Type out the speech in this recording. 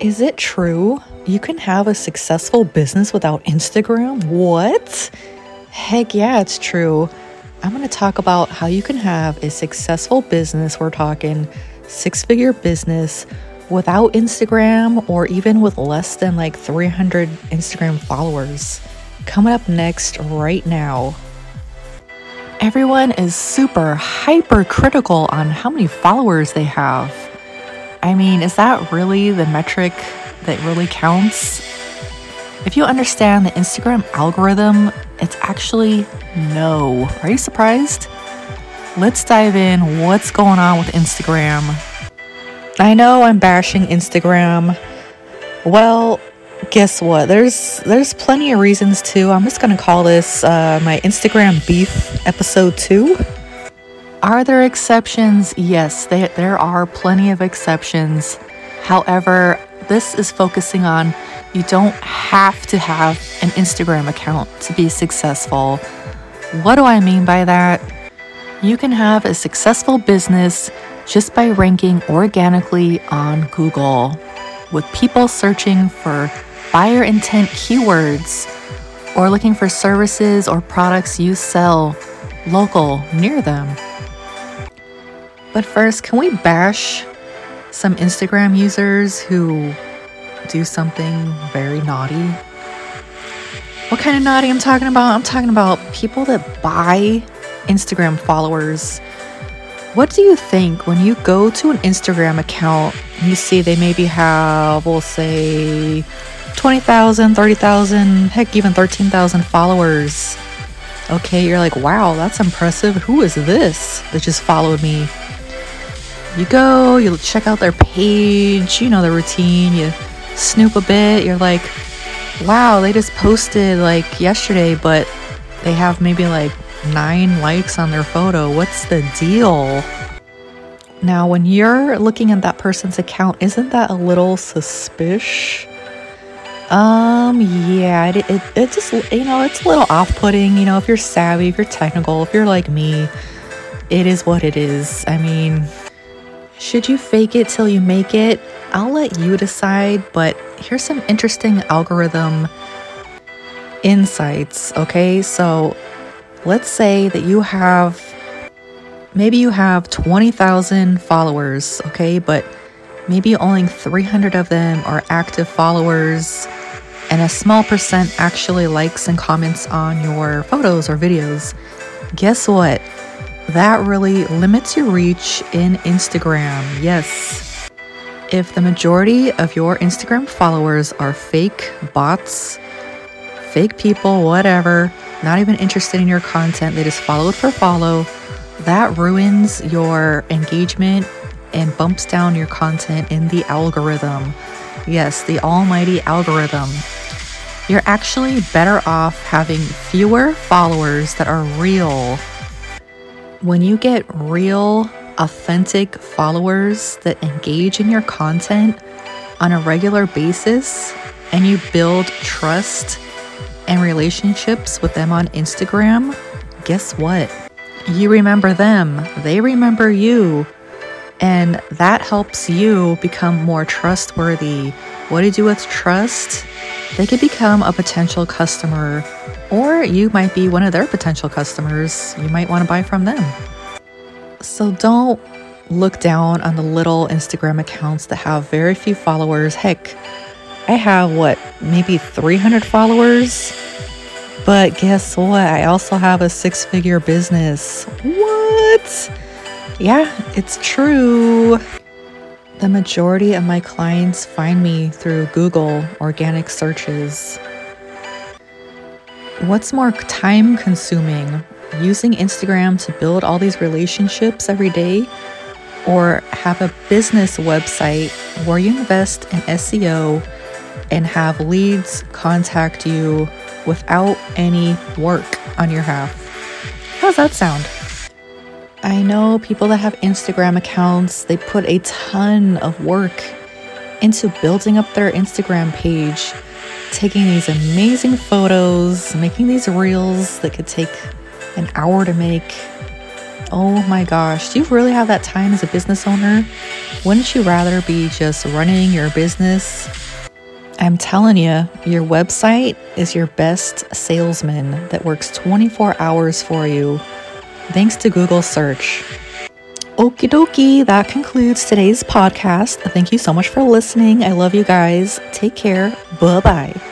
Is it true you can have a successful business without Instagram? What? Heck yeah, it's true. I'm going to talk about how you can have a successful business. We're talking six figure business without Instagram or even with less than like 300 Instagram followers. Coming up next, right now. Everyone is super hyper critical on how many followers they have. I mean, is that really the metric that really counts? If you understand the Instagram algorithm, it's actually no. Are you surprised? Let's dive in. What's going on with Instagram? I know I'm bashing Instagram. Well, guess what? There's there's plenty of reasons to. I'm just gonna call this uh, my Instagram beef episode two. Are there exceptions? Yes, they, there are plenty of exceptions. However, this is focusing on you don't have to have an Instagram account to be successful. What do I mean by that? You can have a successful business just by ranking organically on Google with people searching for buyer intent keywords or looking for services or products you sell local near them. But first, can we bash some Instagram users who do something very naughty? What kind of naughty I'm talking about? I'm talking about people that buy Instagram followers. What do you think when you go to an Instagram account you see they maybe have, we'll say, 20,000, 30,000, heck, even 13,000 followers. Okay, you're like, wow, that's impressive. Who is this that just followed me? You go, you check out their page, you know the routine, you snoop a bit, you're like, wow, they just posted like yesterday, but they have maybe like nine likes on their photo. What's the deal? Now, when you're looking at that person's account, isn't that a little suspicious? Um, yeah, it, it, it just, you know, it's a little off putting. You know, if you're savvy, if you're technical, if you're like me, it is what it is. I mean, should you fake it till you make it? I'll let you decide, but here's some interesting algorithm insights, okay? So let's say that you have maybe you have 20,000 followers, okay, but maybe only 300 of them are active followers and a small percent actually likes and comments on your photos or videos, guess what? That really limits your reach in Instagram. Yes. If the majority of your Instagram followers are fake bots, fake people, whatever, not even interested in your content, they just followed for follow, that ruins your engagement and bumps down your content in the algorithm. Yes, the almighty algorithm you're actually better off having fewer followers that are real. When you get real, authentic followers that engage in your content on a regular basis and you build trust and relationships with them on Instagram, guess what? You remember them, they remember you, and that helps you become more trustworthy. What do you do with trust? they could become a potential customer, or you might be one of their potential customers. You might want to buy from them. So don't look down on the little Instagram accounts that have very few followers. Heck, I have what, maybe 300 followers? But guess what? I also have a six figure business. What? Yeah, it's true. The majority of my clients find me through Google organic searches. What's more time consuming? Using Instagram to build all these relationships every day, or have a business website where you invest in SEO and have leads contact you without any work on your half? How's that sound? I know people that have Instagram accounts, they put a ton of work into building up their Instagram page, taking these amazing photos, making these reels that could take an hour to make. Oh my gosh, do you really have that time as a business owner? Wouldn't you rather be just running your business? I'm telling you, your website is your best salesman that works 24 hours for you, thanks to Google search. Okie dokie, that concludes today's podcast. Thank you so much for listening. I love you guys. Take care. Bye bye.